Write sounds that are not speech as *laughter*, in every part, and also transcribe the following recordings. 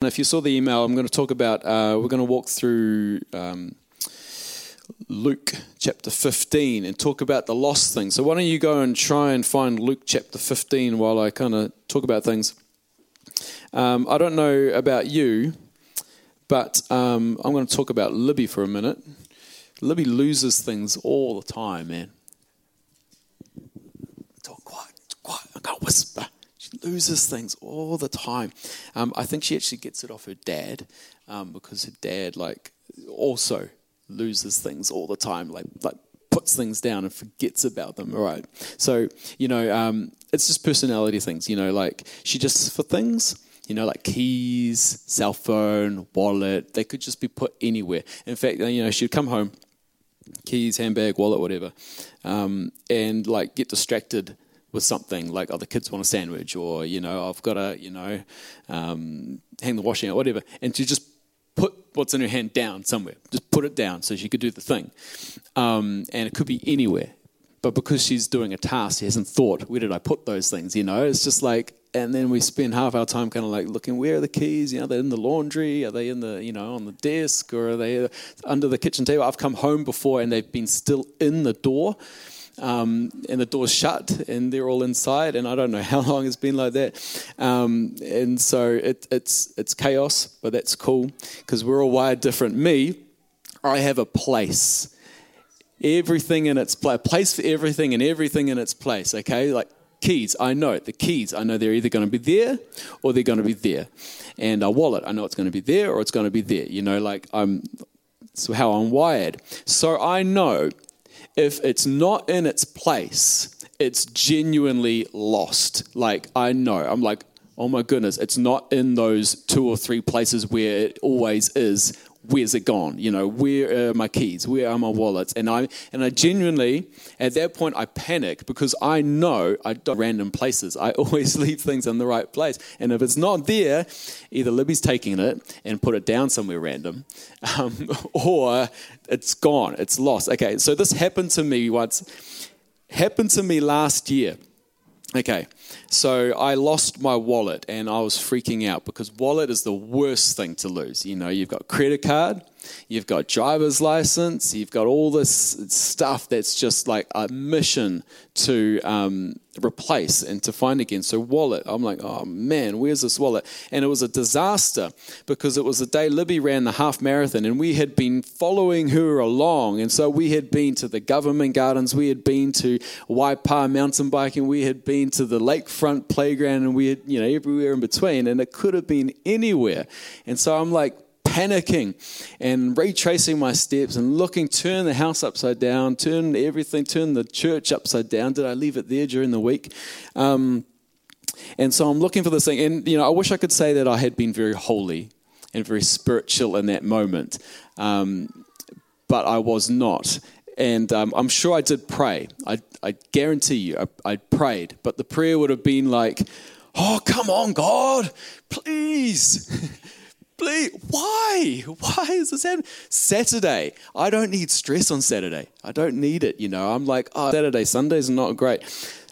If you saw the email, I'm going to talk about, uh, we're going to walk through um, Luke chapter 15 and talk about the lost thing. So, why don't you go and try and find Luke chapter 15 while I kind of talk about things? Um, I don't know about you, but um, I'm going to talk about Libby for a minute. Libby loses things all the time, man. Talk quiet, quiet, I can't whisper loses things all the time. Um, I think she actually gets it off her dad um, because her dad, like, also loses things all the time, like, like puts things down and forgets about them. All right. So, you know, um, it's just personality things, you know, like she just, for things, you know, like keys, cell phone, wallet, they could just be put anywhere. In fact, you know, she'd come home, keys, handbag, wallet, whatever, um, and like get distracted with something like, oh, the kids want a sandwich, or you know, I've got to, you know, um, hang the washing out, whatever, and to just put what's in her hand down somewhere, just put it down so she could do the thing, um, and it could be anywhere. But because she's doing a task, she hasn't thought, where did I put those things? You know, it's just like, and then we spend half our time kind of like looking, where are the keys? You know, they're in the laundry, are they in the, you know, on the desk, or are they under the kitchen table? I've come home before and they've been still in the door um, and the door's shut and they're all inside and I don't know *laughs* how long it's been like that. Um, and so it, it's it's chaos but that's cool because we're all wired different. Me I have a place. Everything in its place place for everything and everything in its place okay? Like keys i know. It. the keys i know they're either going to be there or they're going to be there. And a wallet i know it's going to be there or it's going to be there you know? Like i'm so how i'm wired. So i know if it's not in its place, it's genuinely lost. Like, I know. I'm like, oh my goodness, it's not in those two or three places where it always is. Where's it gone? You know, where are my keys? Where are my wallets? And I and I genuinely, at that point, I panic because I know I don't random places. I always *laughs* leave things in the right place, and if it's not there, either Libby's taking it and put it down somewhere random, *laughs* um, or it's gone, it's lost. Okay, so this happened to me once, happened to me last year. Okay, so I lost my wallet and I was freaking out because wallet is the worst thing to lose. You know, you've got credit card, you've got driver's license, you've got all this stuff that's just like a mission to um, replace and to find again. So wallet, I'm like, oh man, where's this wallet? And it was a disaster because it was the day Libby ran the half marathon and we had been following her along. And so we had been to the government gardens, we had been to Waipa mountain biking, we had been to the lakefront playground and we had, you know, everywhere in between. And it could have been anywhere. And so I'm like, panicking and retracing my steps and looking, turn the house upside down, turn everything, turn the church upside down. Did I leave it there during the week? Um, and so I'm looking for this thing. And, you know, I wish I could say that I had been very holy and very spiritual in that moment, um, but I was not. And um, I'm sure I did pray. I, I guarantee you, I, I prayed. But the prayer would have been like, oh, come on, God, please. *laughs* Please, why? Why is this happening? Saturday. I don't need stress on Saturday. I don't need it. You know, I'm like, oh, Saturday, Sundays are not great.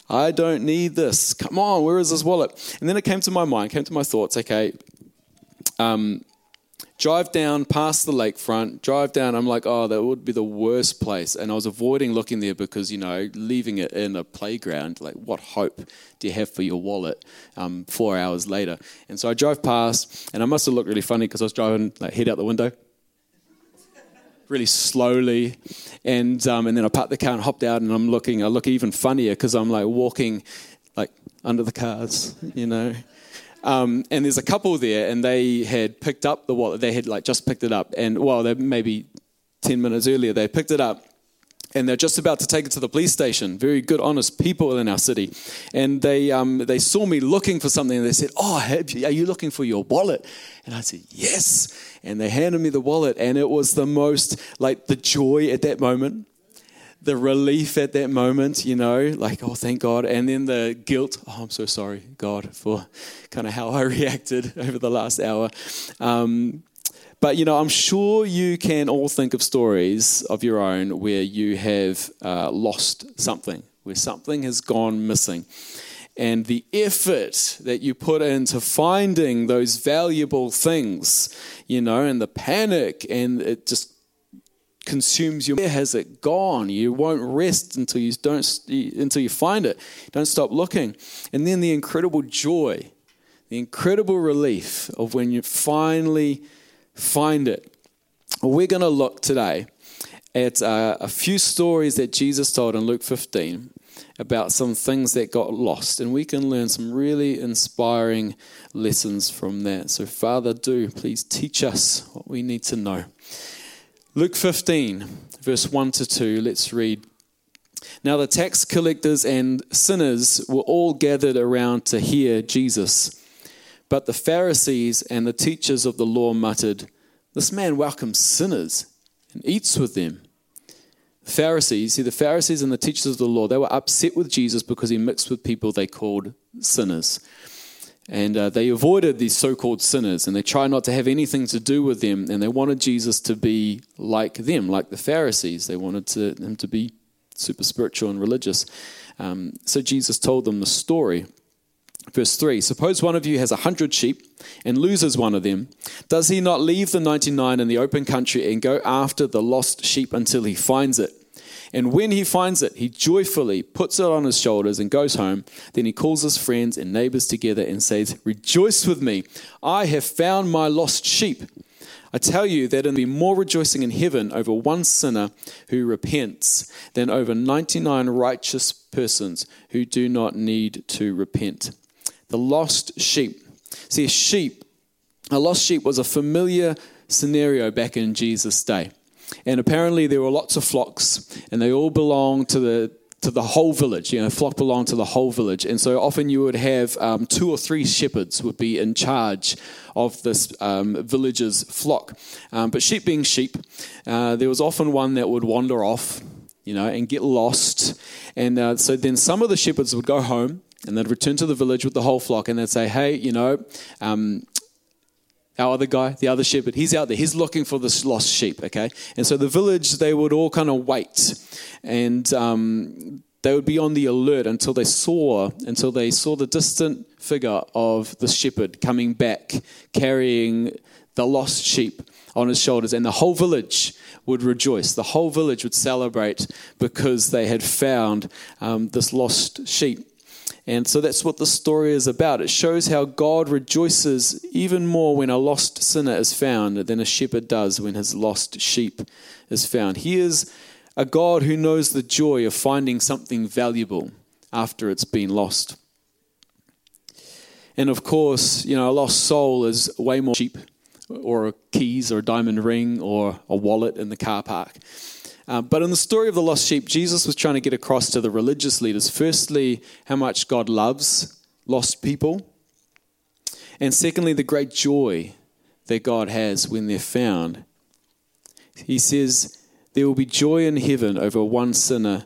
I don't need this. Come on, where is this wallet? And then it came to my mind, came to my thoughts. Okay, um, drive down past the lakefront, drive down. I'm like, oh, that would be the worst place. And I was avoiding looking there because, you know, leaving it in a playground, like, what hope do you have for your wallet um, four hours later? And so I drove past, and I must have looked really funny because I was driving, like, head out the window. Really slowly, and um, and then I parked the car and hopped out, and I'm looking. I look even funnier because I'm like walking, like under the cars, you know. Um, and there's a couple there, and they had picked up the wallet. They had like just picked it up, and well, they maybe ten minutes earlier they picked it up, and they're just about to take it to the police station. Very good, honest people in our city, and they um, they saw me looking for something, and they said, "Oh, you, are you looking for your wallet?" And I said, "Yes." And they handed me the wallet, and it was the most like the joy at that moment the relief at that moment, you know, like, oh, thank God. And then the guilt, oh, I'm so sorry, God, for kind of how I *laughs* reacted over the last hour. Um, but, you know, I'm sure you can all think of stories of your own where you have uh, lost something, where something has gone missing. and the effort that you put into finding those valuable things, you know, and the panic, and it just consumes you. Where has it gone? You won't rest until you don't until you find it. Don't stop looking, and then the incredible joy, the incredible relief of when you finally find it. We're going to look today at uh, a few stories that Jesus told in Luke 15 about some things that got lost, and we can learn some really inspiring lessons from that. So, Father, do please teach us what we need to know. Luke 15, verse 1 to 2, let's read. Now, the tax collectors and sinners were all gathered around to hear Jesus. But the Pharisees and the teachers of the law muttered, This man welcomes sinners and eats with them. The Pharisees, see, the Pharisees and the teachers of the law, they were upset with Jesus because he mixed with people they called sinners. And uh, they avoided these so called sinners and they tried not to have anything to do with them. And they wanted Jesus to be like them, like the Pharisees. They wanted to, him to be super spiritual and religious. Um, so Jesus told them the story. Verse 3 Suppose one of you has a hundred sheep and loses one of them. Does he not leave the 99 in the open country and go after the lost sheep until he finds it? And when he finds it, he joyfully puts it on his shoulders and goes home. Then he calls his friends and neighbors together and says, Rejoice with me, I have found my lost sheep. I tell you that there will be more rejoicing in heaven over one sinner who repents than over 99 righteous persons who do not need to repent. The lost sheep. See, a sheep, a lost sheep was a familiar scenario back in Jesus' day. And apparently there were lots of flocks, and they all belonged to the to the whole village. You know, flock belonged to the whole village, and so often you would have um, two or three shepherds would be in charge of this um, village's flock. Um, but sheep being sheep, uh, there was often one that would wander off, you know, and get lost. And uh, so then some of the shepherds would go home and they'd return to the village with the whole flock, and they'd say, "Hey, you know, um, our other guy, the other shepherd, he's out there. He's looking for this lost sheep, okay? And so the village, they would all kind of wait. And um, they would be on the alert until they saw, until they saw the distant figure of the shepherd coming back, carrying the lost sheep on his shoulders. And the whole village would rejoice. The whole village would celebrate because they had found um, this lost sheep. And so that's what the story is about. It shows how God rejoices even more when a lost sinner is found than a shepherd does when his lost sheep is found. He is a God who knows the joy of finding something valuable after it's been lost. And of course, you know, a lost soul is way more cheap or keys or a diamond ring or a wallet in the car park. Uh, but in the story of the lost sheep, Jesus was trying to get across to the religious leaders firstly, how much God loves lost people, and secondly, the great joy that God has when they're found. He says, There will be joy in heaven over one sinner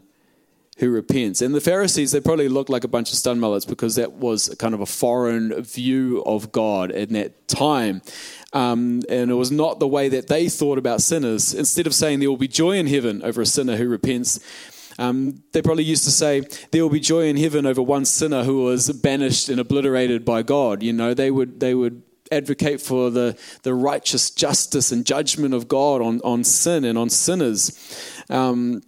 who repents. And the Pharisees, they probably looked like a bunch of stun mullets because that was kind of a foreign view of God in that time. Um, and it was not the way that they thought about sinners. Instead of saying there will be joy in heaven over a sinner who repents, um, they probably used to say there will be joy in heaven over one sinner who was banished and obliterated by God. You know, they would they would advocate for the, the righteous justice and judgment of God on, on sin and on sinners. Um,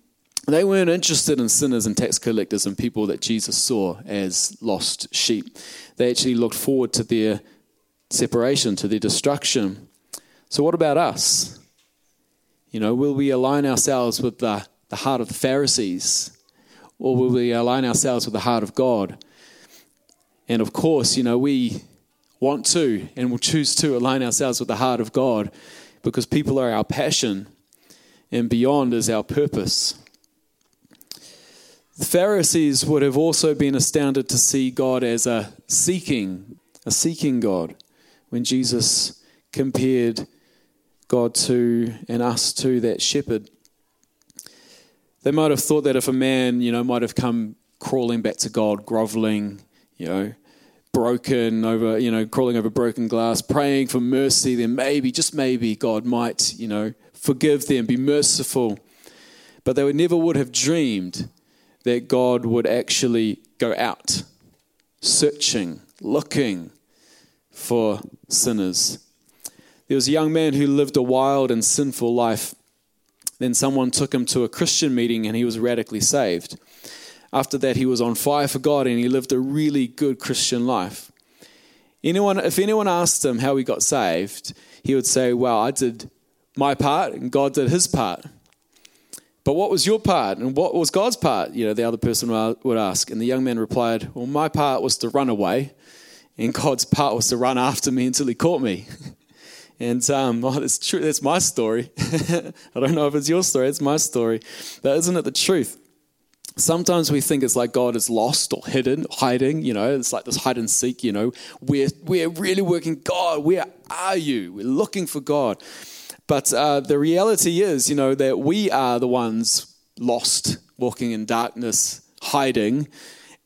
they weren't interested in sinners and tax collectors and people that Jesus saw as lost sheep. They actually looked forward to their separation, to their destruction. So, what about us? You know, will we align ourselves with the, the heart of the Pharisees? Or will we align ourselves with the heart of God? And of course, you know, we want to and will choose to align ourselves with the heart of God because people are our passion and beyond is our purpose. The Pharisees would have also been astounded to see God as a seeking, a seeking God when Jesus compared God to and us to that shepherd. They might have thought that if a man, you know, might have come crawling back to God, groveling, you know, broken over, you know, crawling over broken glass, praying for mercy, then maybe, just maybe, God might, you know, forgive them, be merciful. But they would never would have dreamed that God would actually go out searching, looking for sinners. There was a young man who lived a wild and sinful life. Then someone took him to a Christian meeting and he was radically saved. After that, he was on fire for God and he lived a really good Christian life. Anyone, if anyone asked him how he got saved, he would say, Well, I did my part and God did his part. But what was your part and what was God's part? You know, the other person would ask. And the young man replied, Well, my part was to run away, and God's part was to run after me until he caught me. *laughs* and um, oh, that's true. That's my story. *laughs* I don't know if it's your story. It's my story. But isn't it the truth? Sometimes we think it's like God is lost or hidden, hiding, you know, it's like this hide and seek, you know. We're, we're really working, God, where are you? We're looking for God. But uh, the reality is, you know, that we are the ones lost, walking in darkness, hiding,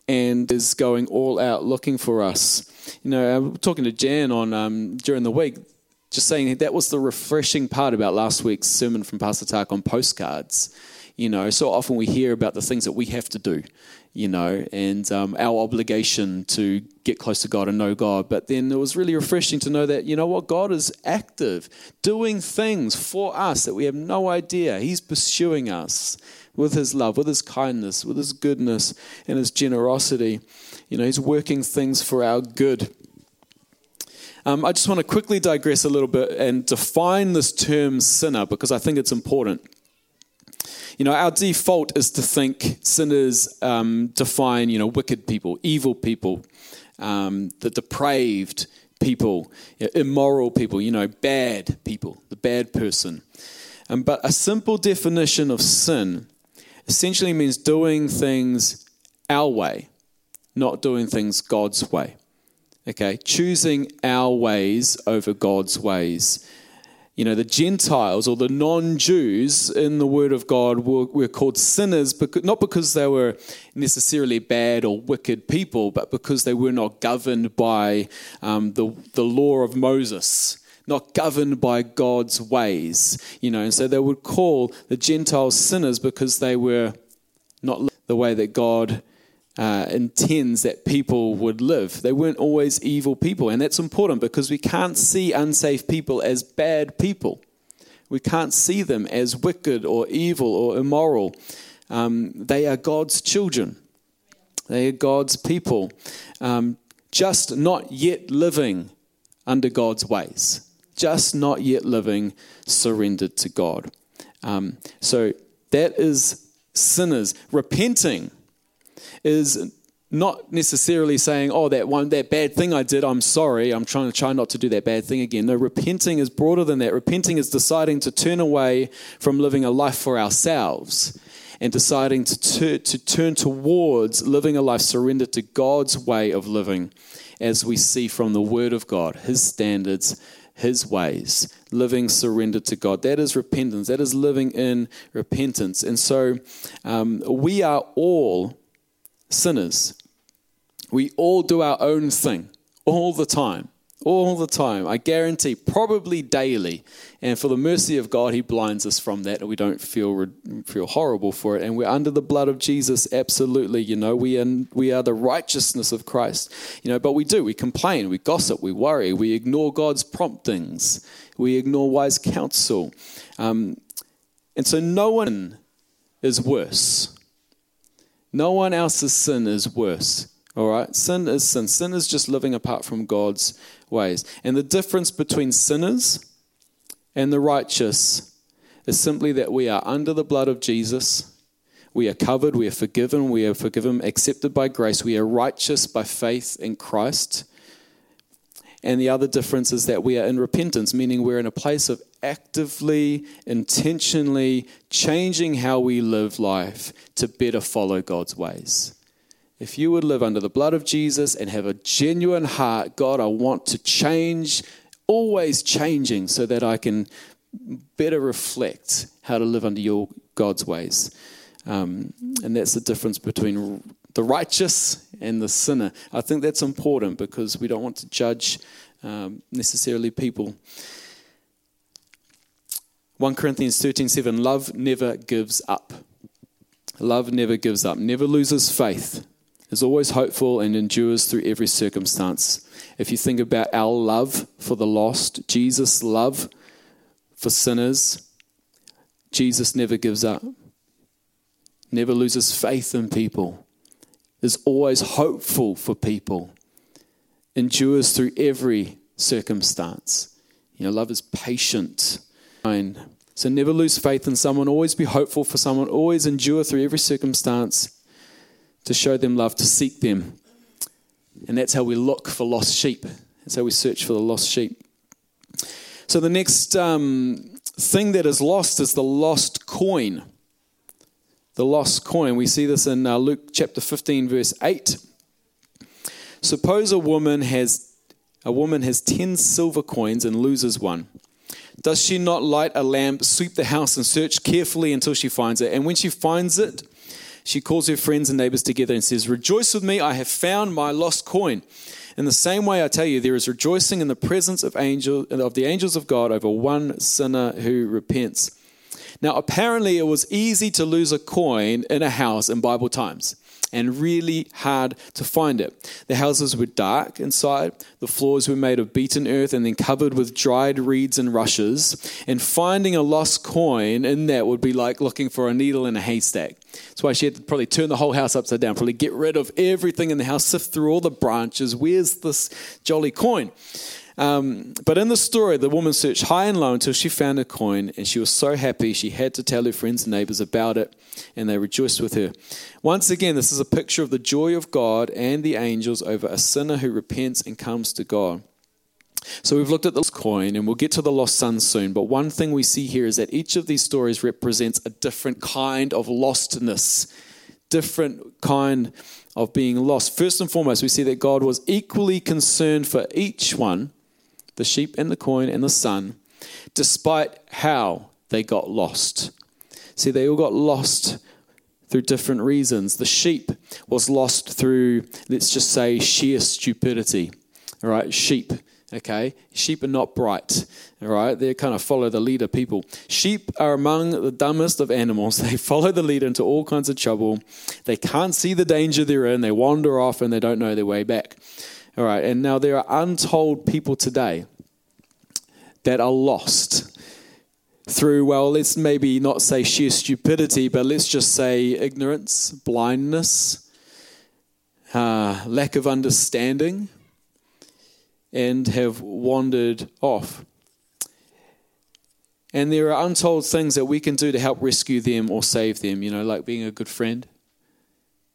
and is going all out looking for us. You know, talking to Jan on um, during the week, just saying that was the refreshing part about last week's sermon from Pastor Tak on postcards you know, so often we hear about the things that we have to do, you know, and um, our obligation to get close to God and know God. But then it was really refreshing to know that, you know what, God is active, doing things for us that we have no idea. He's pursuing us with His love, with His kindness, with His goodness, and His generosity. You know, He's working things for our good. Um, I just want to quickly digress a little bit and define this term sinner because I think it's important. You know, our default is to think sinners um, define, you know, wicked people, evil people, um, the depraved people, immoral people, you know, bad people, the bad person. Um, but a simple definition of sin essentially means doing things our way, not doing things God's way. Okay, choosing our ways over God's ways you know, the Gentiles or the non Jews in the Word of God were, were called sinners, because, not because they were necessarily bad or wicked people, but because they were not governed by um, the, the law of Moses not governed by God's ways, you know, and so they would call the Gentiles sinners because they were not the way that God uh, intends that people would live. They weren't always evil people. And that's important because we can't see unsafe people as bad people. We can't see them as wicked or evil or immoral. Um, they are God's children, they are God's people, um, just not yet living under God's ways, just not yet living surrendered to God. Um, so that is sinners repenting is not necessarily saying, oh, that one, that bad thing I did, I'm sorry, I'm trying to try not to do that bad thing again. No, repenting is broader than that. Repenting is deciding to turn away from living a life for ourselves and deciding to, to turn towards living a life surrendered to God's way of living as we see from the Word of God, His standards, His ways, living surrendered to God. That is repentance. That is living in repentance. And so um, we are all sinners. We all do our own thing all the time. All the time. I guarantee, probably daily. And for the mercy of God, He blinds us from that and we don't feel, feel horrible for it. And we're under the blood of Jesus, absolutely. You know, we are, we are the righteousness of Christ. You know, but we do. We complain, we gossip, we worry, we ignore God's promptings, we ignore wise counsel. Um, and so no one is worse no one else's sin is worse. All right? Sin is sin. Sin is just living apart from God's ways. And the difference between sinners and the righteous is simply that we are under the blood of Jesus. We are covered, we are forgiven, we are forgiven, accepted by grace, we are righteous by faith in Christ. And the other difference is that we are in repentance, meaning we're in a place of actively, intentionally changing how we live life to better follow God's ways. If you would live under the blood of Jesus and have a genuine heart, God, I want to change, always changing, so that I can better reflect how to live under your God's ways. Um, and that's the difference between the righteous and the sinner. I think that's important because we don't want to judge um, necessarily people. 1 Corinthians 13:7 love never gives up. Love never gives up, never loses faith. is always hopeful and endures through every circumstance. If you think about our love for the lost, Jesus' love for sinners, Jesus never gives up, never loses faith in people, is always hopeful for people, endures through every circumstance. You know, love is patient. So never lose faith in someone, always be hopeful for someone, always endure through every circumstance to show them love, to seek them. And that's how we look for lost sheep. That's how we search for the lost sheep. So the next um, thing that is lost is the lost coin. The lost coin. We see this in uh, Luke chapter 15, verse 8. Suppose a woman has a woman has 10 silver coins and loses one. Does she not light a lamp, sweep the house, and search carefully until she finds it? And when she finds it, she calls her friends and neighbors together and says, Rejoice with me, I have found my lost coin. In the same way, I tell you, there is rejoicing in the presence of, angel, of the angels of God over one sinner who repents. Now, apparently, it was easy to lose a coin in a house in Bible times and really hard to find it. The houses were dark inside, the floors were made of beaten earth and then covered with dried reeds and rushes. And finding a lost coin in that would be like looking for a needle in a haystack. That's why she had to probably turn the whole house upside down, probably get rid of everything in the house, sift through all the branches. Where's this jolly coin? Um, but in the story, the woman searched high and low until she found a coin, and she was so happy she had to tell her friends and neighbors about it, and they rejoiced with her. Once again, this is a picture of the joy of God and the angels over a sinner who repents and comes to God. So we've looked at this coin, and we'll get to the lost son soon. But one thing we see here is that each of these stories represents a different kind of lostness, different kind of being lost. First and foremost, we see that God was equally concerned for each one the sheep and the coin and the son, despite how they got lost. See, they all got lost through different reasons. The sheep was lost through, let's just say, sheer stupidity. All right, sheep. Okay, sheep are not bright. All right, they kind of follow the leader people. Sheep are among the dumbest of animals. *laughs* They follow the leader into all kinds of trouble. They can't see the danger they're in. They wander off and they don't know their way back. All right, and now there are untold people today that are lost through, well, let's maybe not say sheer stupidity, but let's just say ignorance, blindness, uh, lack of understanding, and have wandered off. And there are untold things that we can do to help rescue them or save them, you know, like being a good friend,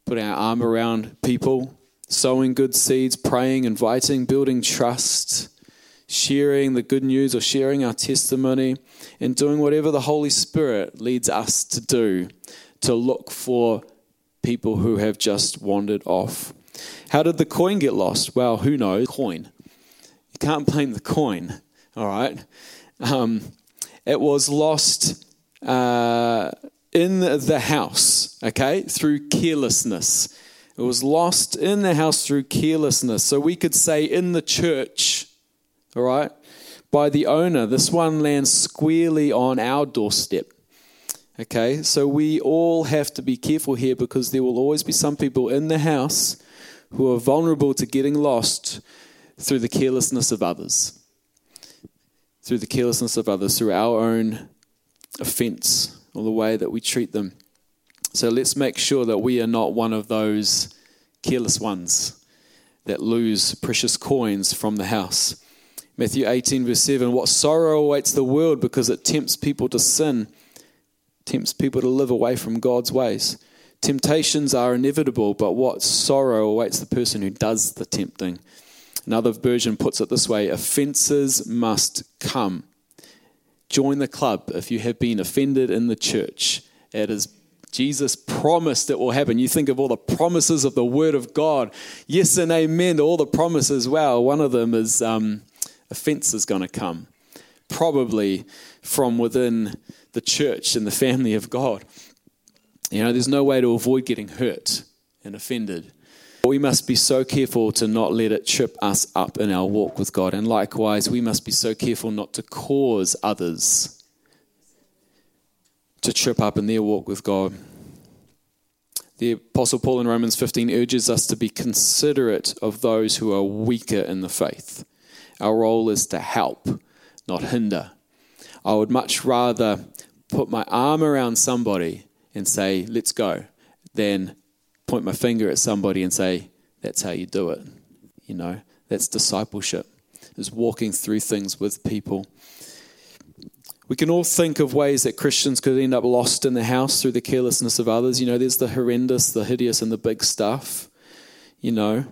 putting our arm around people, sowing good seeds, praying, inviting, building trust, sharing the good news or sharing our testimony, and doing whatever the Holy Spirit leads us to do to look for people who have just wandered off. How did the coin get lost? Well, who knows? Coin. You can't blame the coin, all right? Um, it was lost uh, in the house, okay, through carelessness. It was lost in the house through carelessness. So we could say in the church, all right, by the owner. This one lands squarely on our doorstep. Okay, so we all have to be careful here because there will always be some people in the house who are vulnerable to getting lost through the carelessness of others. Through the carelessness of others, through our own offense or the way that we treat them. So let's make sure that we are not one of those careless ones that lose precious coins from the house. Matthew 18, verse 7 What sorrow awaits the world because it tempts people to sin, tempts people to live away from God's ways. Temptations are inevitable, but what sorrow awaits the person who does the tempting. Another version puts it this way offenses must come. Join the club if you have been offended in the church. It is Jesus promised it will happen. You think of all the promises of the Word of God. Yes and amen to all the promises. Wow, one of them is um, offense is going to come, probably from within the church and the family of God. You know, there's no way to avoid getting hurt and offended. We must be so careful to not let it trip us up in our walk with God. And likewise, we must be so careful not to cause others to trip up in their walk with God. The Apostle Paul in Romans 15 urges us to be considerate of those who are weaker in the faith. Our role is to help, not hinder. I would much rather put my arm around somebody and say, let's go, than point my finger at somebody and say, that's how you do it. You know, that's discipleship, is walking through things with people. We can all think of ways that Christians could end up lost in the house through the carelessness of others. You know, there's the horrendous, the hideous, and the big stuff, you know.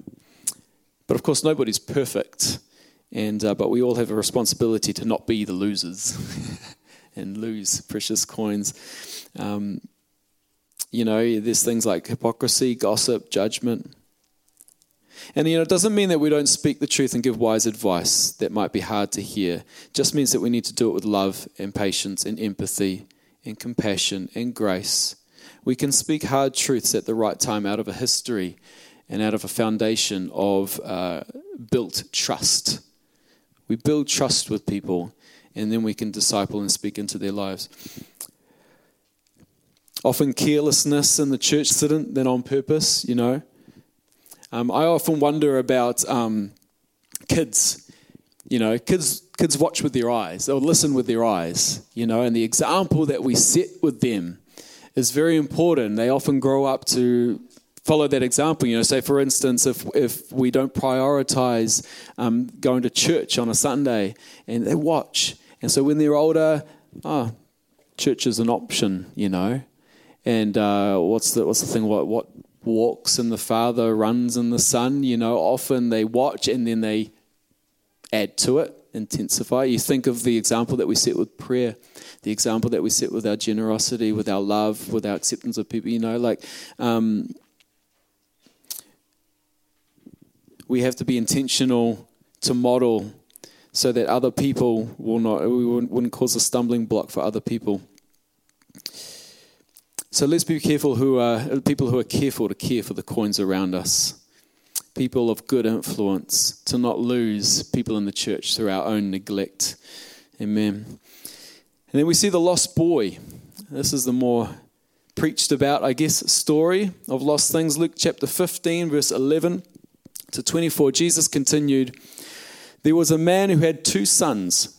But of course, nobody's perfect. And, uh, but we all have a responsibility to not be the losers *laughs* and lose precious coins. Um, you know, there's things like hypocrisy, gossip, judgment. And you know, it doesn't mean that we don't speak the truth and give wise advice that might be hard to hear. It just means that we need to do it with love and patience and empathy and compassion and grace. We can speak hard truths at the right time out of a history and out of a foundation of uh, built trust. We build trust with people, and then we can disciple and speak into their lives. Often carelessness in the church didn't, then on purpose, you know. Um, I often wonder about um, kids. You know, kids kids watch with their eyes. They'll listen with their eyes. You know, and the example that we set with them is very important. They often grow up to follow that example. You know, say for instance, if if we don't prioritize um, going to church on a Sunday, and they watch, and so when they're older, oh, church is an option. You know, and uh, what's the what's the thing? What what walks in the Father, runs in the Son. You know, often they watch and then they add to it, intensify. You think of the example that we set with prayer, the example that we set with our generosity, with our love, with our acceptance of people. You know, like. Um, we have to be intentional to model so that other people will not we wouldn't cause a stumbling block for other people so let's be careful who are people who are careful to care for the coins around us. People of good influence, to not lose people in the church through our own neglect. Amen. And then we see the lost boy. This is the more preached about, I guess, story of lost things. Luke chapter 15, verse 11 to 24. Jesus continued There was a man who had two sons.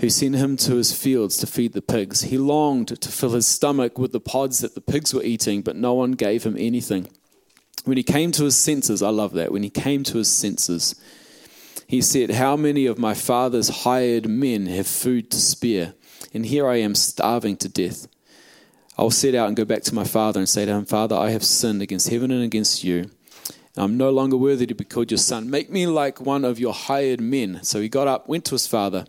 who sent him to his fields to feed the pigs. He longed to fill his stomach with the pods that the pigs were eating, but no one gave him anything. When he came to his senses, I love that. When he came to his senses, he said, How many of my father's hired men have food to spare? And here I am starving to death. I'll set out and go back to my father and say to him, Father, I have sinned against heaven and against you. I'm no longer worthy to be called your son. Make me like one of your hired men. So he got up, went to his father.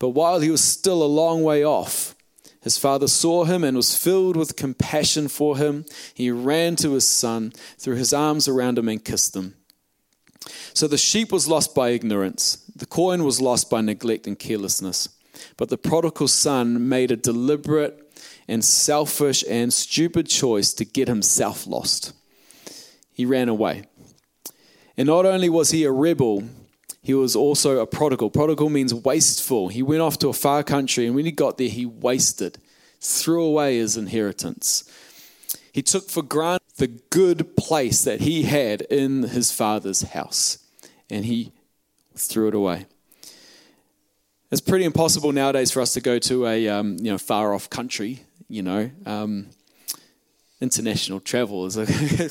But while he was still a long way off, his father saw him and was filled with compassion for him. He ran to his son, threw his arms around him, and kissed him. So the sheep was lost by ignorance, the coin was lost by neglect and carelessness. But the prodigal son made a deliberate and selfish and stupid choice to get himself lost. He ran away. And not only was he a rebel, he was also a prodigal. Prodigal means wasteful. He went off to a far country, and when he got there, he wasted, threw away his inheritance. He took for granted the good place that he had in his father's house, and he threw it away. It's pretty impossible nowadays for us to go to a um, you know far off country. You know, um, international travel is a *laughs*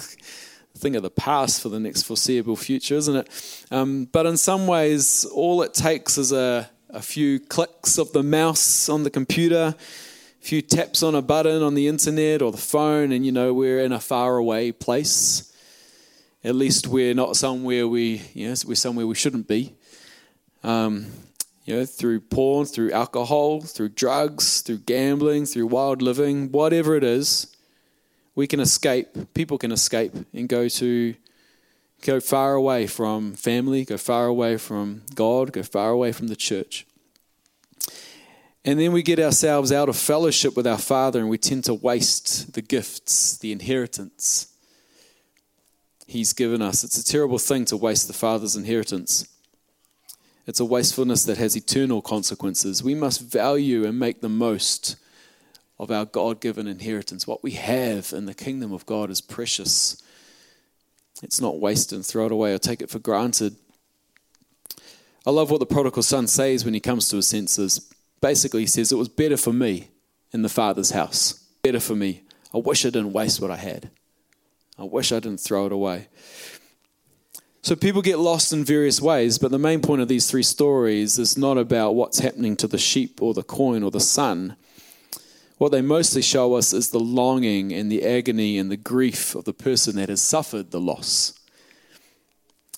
thing of the past for the next foreseeable future, isn't it? Um, but in some ways, all it takes is a, a few clicks of the mouse on the computer, a few taps on a button on the internet or the phone, and you know, we're in a faraway place. At least we're not somewhere we, you know, we're somewhere we shouldn't be. Um, you know, through porn, through alcohol, through drugs, through gambling, through wild living, whatever it is, we can escape, people can escape and go to go far away from family, go far away from God, go far away from the church. And then we get ourselves out of fellowship with our Father and we tend to waste the gifts, the inheritance He's given us. It's a terrible thing to waste the Father's inheritance. It's a wastefulness that has eternal consequences. We must value and make the most of our God given inheritance. What we have in the kingdom of God is precious. It's not wasted and throw it away or take it for granted. I love what the prodigal son says when he comes to his senses. Basically, he says, It was better for me in the Father's house. Better for me. I wish I didn't waste what I had. I wish I didn't throw it away. So people get lost in various ways, but the main point of these three stories is not about what's happening to the sheep or the coin or the son. What they mostly show us is the longing and the agony and the grief of the person that has suffered the loss.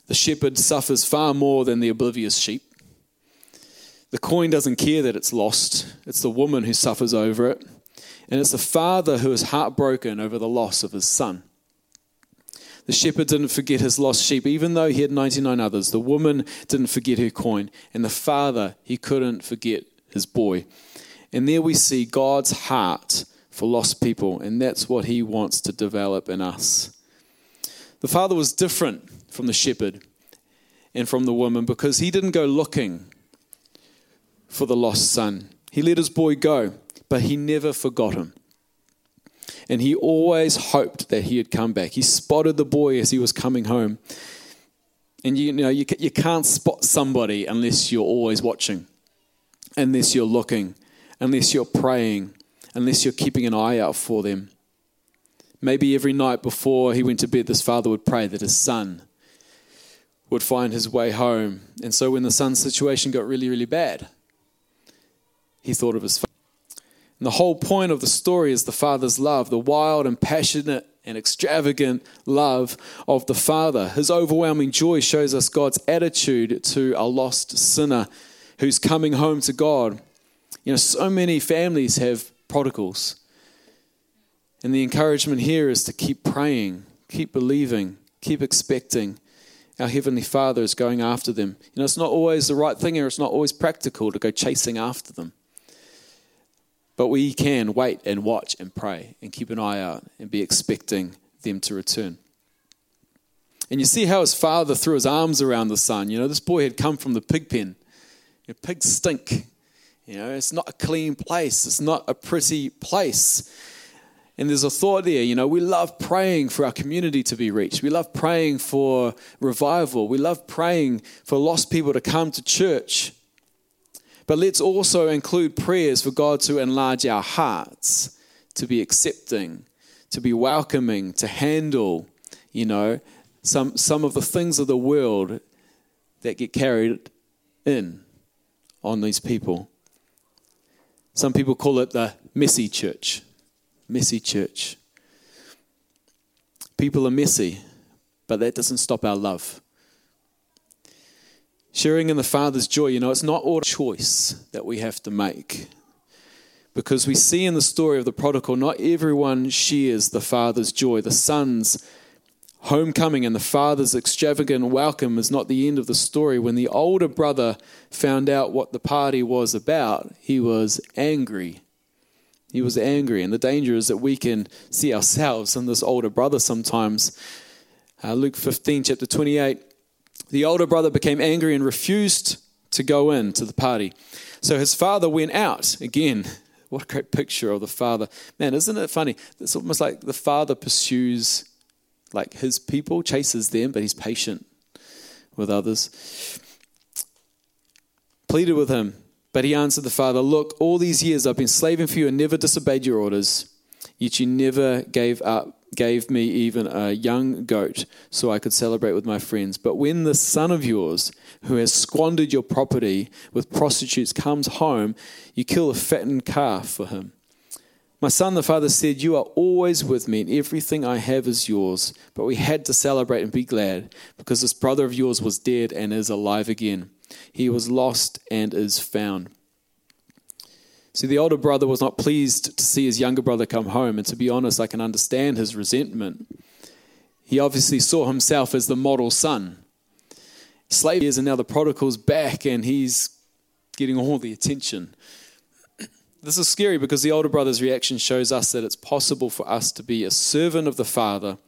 The shepherd suffers far more than the oblivious sheep. The coin doesn't care that it's lost, it's the woman who suffers over it. And it's the father who is heartbroken over the loss of his son. The shepherd didn't forget his lost sheep, even though he had 99 others. The woman didn't forget her coin. And the father, he couldn't forget his boy. And there we see God's heart for lost people, and that's what he wants to develop in us. The father was different from the shepherd and from the woman because he didn't go looking for the lost son. He let his boy go, but he never forgot him. And he always hoped that he had come back. He spotted the boy as he was coming home. And you, know, you, you can't spot somebody unless you're always watching, unless you're looking, unless you're praying, unless you're keeping an eye out for them. Maybe every night before he went to bed, this father would pray that his son would find his way home. And so when the son's situation got really, really bad, he thought of his father. And the whole point of the story is the Father's love, the wild and passionate and extravagant love of the Father. His overwhelming joy shows us God's attitude to a lost sinner who's coming home to God. You know, so many families have prodigals. And the encouragement here is to keep praying, keep believing, keep expecting. Our Heavenly Father is going after them. You know, it's not always the right thing or it's not always practical to go chasing after them. But we can wait and watch and pray and keep an eye out and be expecting them to return. And you see how his father threw his arms around the son. You know, this boy had come from the pig pen. You know, pigs stink. You know, it's not a clean place, it's not a pretty place. And there's a thought there, you know, we love praying for our community to be reached. We love praying for revival. We love praying for lost people to come to church. But let's also include prayers for God to enlarge our hearts, to be accepting, to be welcoming, to handle, you know, some, some of the things of the world that get carried in on these people. Some people call it the messy church. Messy church. People are messy, but that doesn't stop our love. Sharing in the Father's joy, you know, it's not all choice that we have to make. Because we see in the story of the prodigal, not everyone shares the Father's joy. The Son's homecoming and the Father's extravagant welcome is not the end of the story. When the older brother found out what the party was about, he was angry. He was angry. And the danger is that we can see ourselves in this older brother sometimes. Uh, Luke 15, chapter 28 the older brother became angry and refused to go in to the party. So his father went out. Again, *laughs* what a great picture of the father. Man, isn't it funny? It's almost like the father pursues like his people, chases them, but he's patient with others. Pleaded with him, but he answered the father, Look, all these years I've been slaving for you and never disobeyed your orders, yet you never gave up gave me even a young goat so I could celebrate with my friends. But when the son of yours, who has squandered your property with prostitutes, comes home, you kill a fattened calf for him. My son, the father said, You are always with me, and everything I have is yours. But we had to celebrate and be glad, because this brother of yours was dead and is alive again. He was lost and is found. See, the older brother was not pleased to see his younger brother come home, and to be honest, I can understand his resentment. He obviously saw himself as the model son. Slave years, and now the prodigal's back, and he's getting all the attention. This is scary because the older brother's reaction shows us that it's possible for us to be a servant of the Father.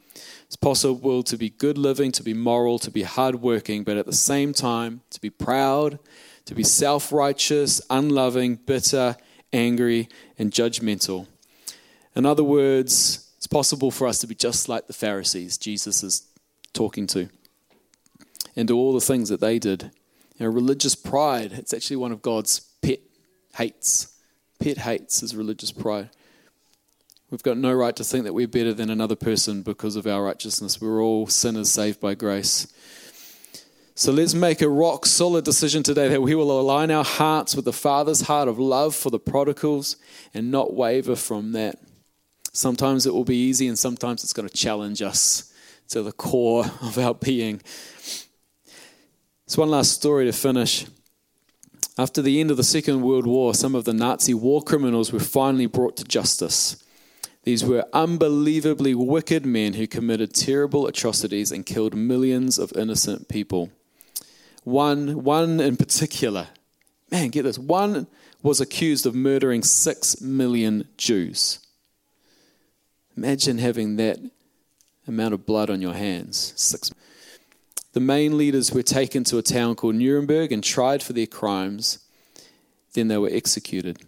It's possible to be good living, to be moral, to be hardworking, but at the same time, to be proud, to be self righteous, unloving, bitter, angry, and judgmental. In other words, it's possible for us to be just like the Pharisees Jesus is talking to and do all the things that they did. You know, religious pride, it's actually one of God's pet hates. Pet hates is religious pride. We've got no right to think that we're better than another person because of our righteousness. We're all sinners saved by grace. So let's make a rock solid decision today that we will align our hearts with the Father's heart of love for the prodigals and not waver from that. Sometimes it will be easy, and sometimes it's going to challenge us to the core of our being. It's one last story to finish. After the end of the Second World War, some of the Nazi war criminals were finally brought to justice. These were unbelievably wicked men who committed terrible atrocities and killed millions of innocent people. One, one in particular, man, get this, one was accused of murdering six million Jews. Imagine having that amount of blood on your hands. Six the main leaders were taken to a town called Nuremberg and tried for their crimes. Then they were executed.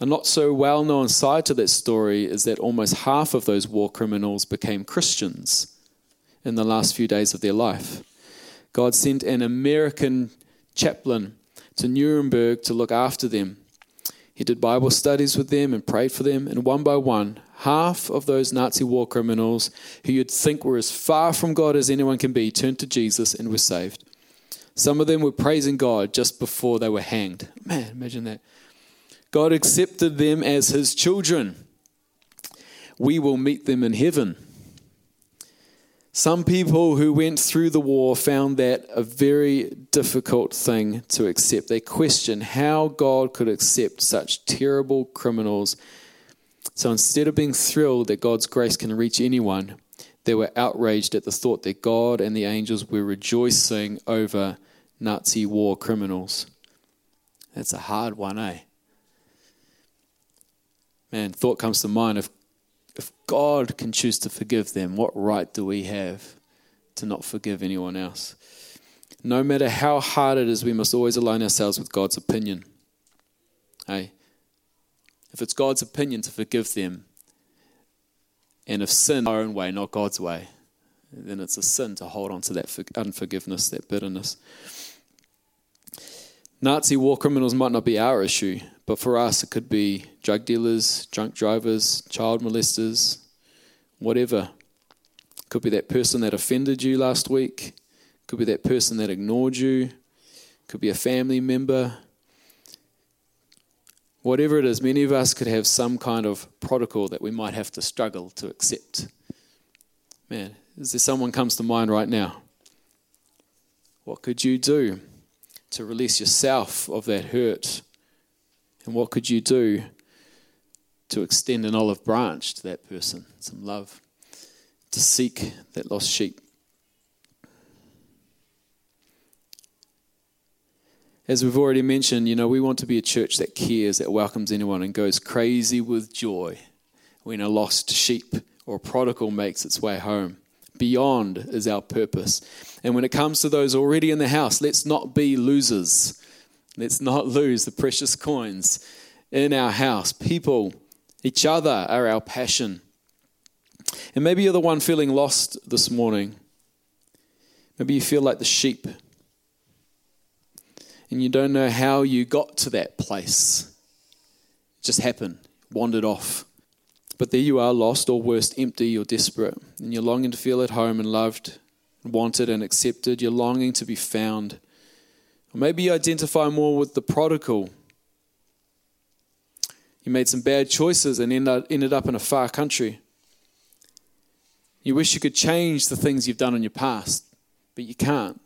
A not so well known side to that story is that almost half of those war criminals became Christians in the last few days of their life. God sent an American chaplain to Nuremberg to look after them. He did Bible studies with them and prayed for them, and one by one, half of those Nazi war criminals who you'd think were as far from God as anyone can be turned to Jesus and were saved. Some of them were praising God just before they were hanged. Man, imagine that. God accepted them as his children. We will meet them in heaven. Some people who went through the war found that a very difficult thing to accept. They questioned how God could accept such terrible criminals so instead of being thrilled that God's grace can reach anyone, they were outraged at the thought that God and the angels were rejoicing over Nazi war criminals. That's a hard one, eh? Man, thought comes to mind if, if God can choose to forgive them, what right do we have to not forgive anyone else? No matter how hard it is, we must always align ourselves with God's opinion. Hey, if it's God's opinion to forgive them, and if sin our own way, not God's way, then it's a sin to hold on to that unforgiveness, that bitterness. Nazi war criminals might not be our issue, but for us it could be drug dealers, drunk drivers, child molesters, whatever. Could be that person that offended you last week. Could be that person that ignored you. Could be a family member. Whatever it is, many of us could have some kind of prodigal that we might have to struggle to accept. Man, is there someone comes to mind right now? What could you do to release yourself of that hurt? And what could you do to extend an olive branch to that person, some love, to seek that lost sheep? As we've already mentioned, you know, we want to be a church that cares, that welcomes anyone and goes crazy with joy when a lost sheep or a prodigal makes its way home. Beyond is our purpose. And when it comes to those already in the house, let's not be losers. Let's not *laughs* lose the precious coins in our house. People, each other are our passion. And maybe you're the one feeling lost this morning. Maybe you feel like the sheep and you don't know how you got to that place. It just happened, wandered off. But there you are, lost or worse, empty or desperate, and you're longing to feel at home and loved, wanted and accepted. You're longing to be found. Or maybe you identify more with the prodigal. You made some bad choices and ended up in a far country. You wish you could change the things you've done in your past, but you can't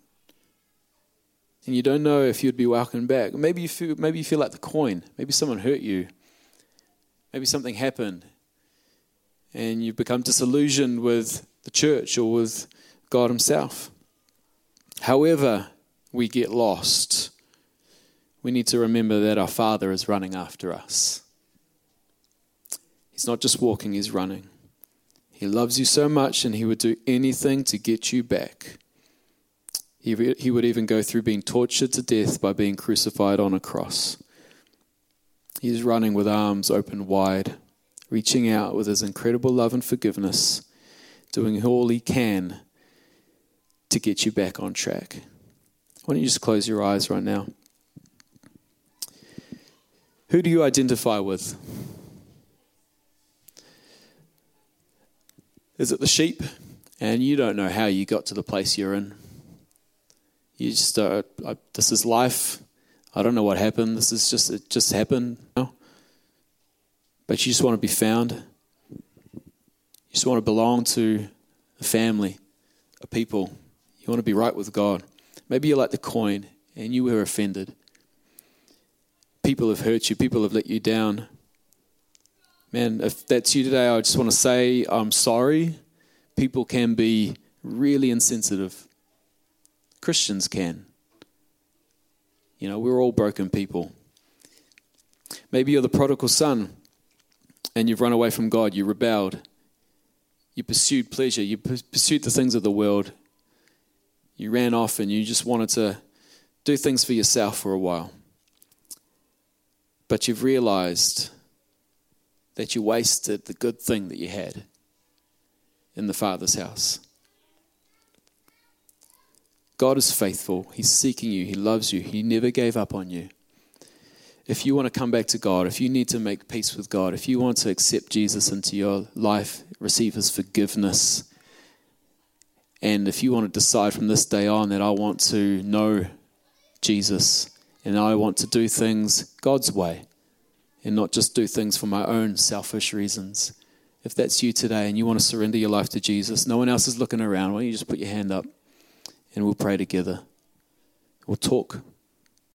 and you don't know if you'd be welcomed back. Maybe you feel, maybe you feel like the coin. Maybe someone hurt you. Maybe something happened, and you've become disillusioned with the church or with God Himself. However, we get lost, we need to remember that our Father is running after us. He's not just walking, He's running. He loves you so much and He would do anything to get you back. He, he would even go through being tortured to death by being crucified on a cross. He is running with arms open wide, reaching out with his incredible love and forgiveness, doing all he can to get you back on track. Why don't you just close your eyes right now? Who do you identify with? Is it the sheep? And you don't know how you got to the place you're in. You just, I, this is life. I don't know what happened. This is just, it just happened. You know? But you just want to be found. You just want to belong to a family, a people. You want to be right with God. Maybe you're like the coin and you were offended. People have hurt you, people have let you down. Man, if that's you today, I just want to say I'm sorry. People can be really insensitive. Christians can. You know, we're all broken people. Maybe you're the prodigal son and you've run away from God, you rebelled, you pursued pleasure, you pursued the things of the world, you ran off and you just wanted to do things for yourself for a while. But you've realized that you wasted the good thing that you had in the Father's house. God is faithful. He's seeking you. He loves you. He never gave up on you. If you want to come back to God, if you need to make peace with God, if you want to accept Jesus into your life, receive His forgiveness, and if you want to decide from this day on that I want to know Jesus and I want to do things God's way and not just do things for my own selfish reasons, if that's you today and you want to surrender your life to Jesus, no one else is looking around, why don't you just put your hand up? And we'll pray together. We'll talk